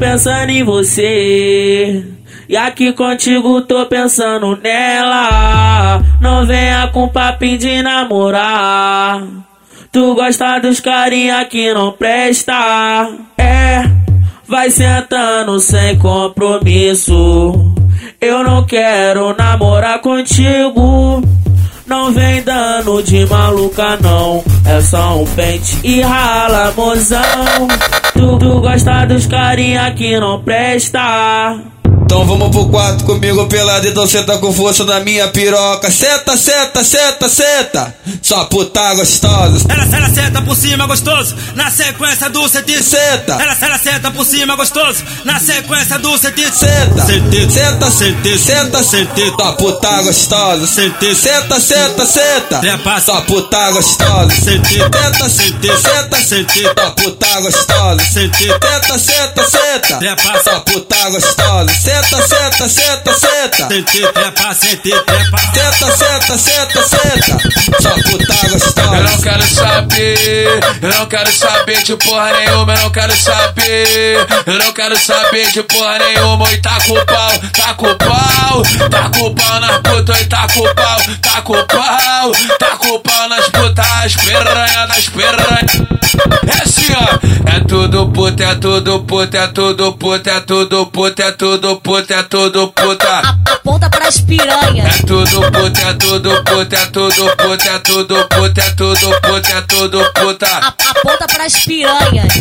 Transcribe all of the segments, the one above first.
pensando em você. E aqui contigo tô pensando nela. Não venha com papinho de namorar. Tu gosta dos carinha que não presta. É, vai sentando sem compromisso. Eu não quero namorar contigo. Não vem dando de maluca não É só um pente e rala mozão Tu, tu gosta dos carinha que não presta então vamos pro quarto comigo pelado, então senta com força na minha piroca. Seta, seta, seta, seta. Só puta gostosa. Ela, ela senta por cima gostoso, na sequência do sentido. Seta. Ela, ela senta por cima gostoso, na sequência do sentido. Seta. Sentido. Senta, sentido. Senta, sentido. Só puta gostosa. Sentido. Seta, seta, seta. Trepa. Só puta gostosa. Sentido. Senta, sentido. Seta, sentido. Só puta gostosa. Sentido. Seta, seta, seta. Trepa. Só puta gostosa. Seta, seta, seta, seta. Sente, trepa, sente, trepa. Seta, seta, seta, seta. Só saber, eu não quero saber de porra nenhuma, eu não quero saber. Eu não quero saber de porra nenhuma. E tá com pau, tá com pau, tá com pau nas putas, e tá com pau, tá com pau, tá com pau nas putas, piranha das piranha. Assim, ó. É tudo puta, é tudo puta, é tudo puta, é tudo puta, é tudo puta, é tudo puta. Aponta pras piranhas. É tudo puta, é tudo puta, é tudo puta, é tudo puta, é tudo puta, é tudo puta. Aponta pras piranhas.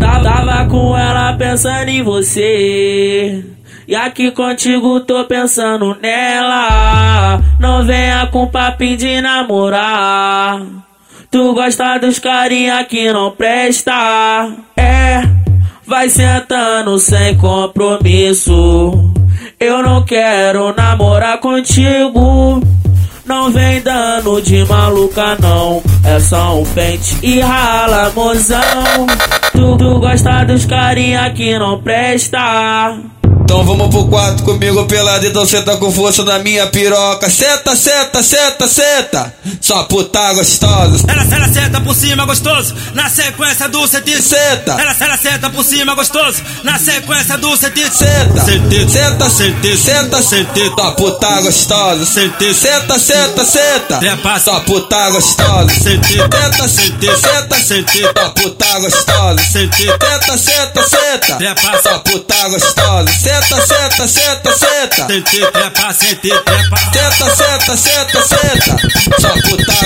Tava com ela pensando em você. E aqui contigo tô pensando nela. Não venha com papinho de namorar. Tu gosta dos carinha que não presta. É, vai sentando sem compromisso. Eu não quero namorar contigo. Não vem dando de maluca não É só um pente e rala mozão Tu, tu gosta dos carinha que não presta então vamos pro quarto comigo pelado, então senta com força na minha piroca. Seta, seta, seta, seta. Só puta gostosa. Ela, ela senta por cima gostoso, na sequência do sentido. Seta. Ela, ela senta por cima gostoso, na sequência do sentido. Seta. Sentido. Senta, sentido. Senta. Só puta gostosa. Seta, seta, seta. Trepa. Só puta gostosa. Sentido. Senta, sentido. Seta, sentido. Só puta gostosa. Sentido. Seta, seta, seta. Trepa. Só puta gostosa. Seta, seta, seta, seta. Sente, trepa, sente, trepa. Seta, seta, seta, seta. Só puta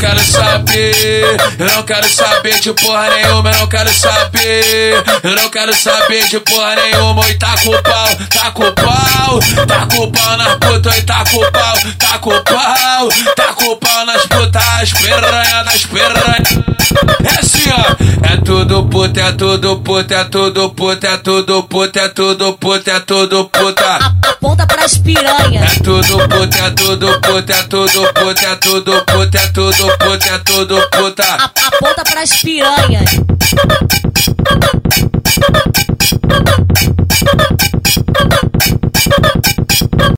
quero saber, eu não quero saber de porra nenhuma, eu não quero saber. Eu não quero saber de porra nenhuma. E tá com pau, tá com pau, tá com pau nas putas, e tá com pau, tá com pau, tá com pau nas putas, piranha das piranha. É assim, ó. É tudo puta, é tudo puta, é tudo puta, é tudo puta, é tudo puta, é tudo puta. Aponta pras piranhas. É tudo puta, é tudo puta, é tudo puta, é tudo puta, é tudo puta, é tudo puta. Aponta pras piranhas.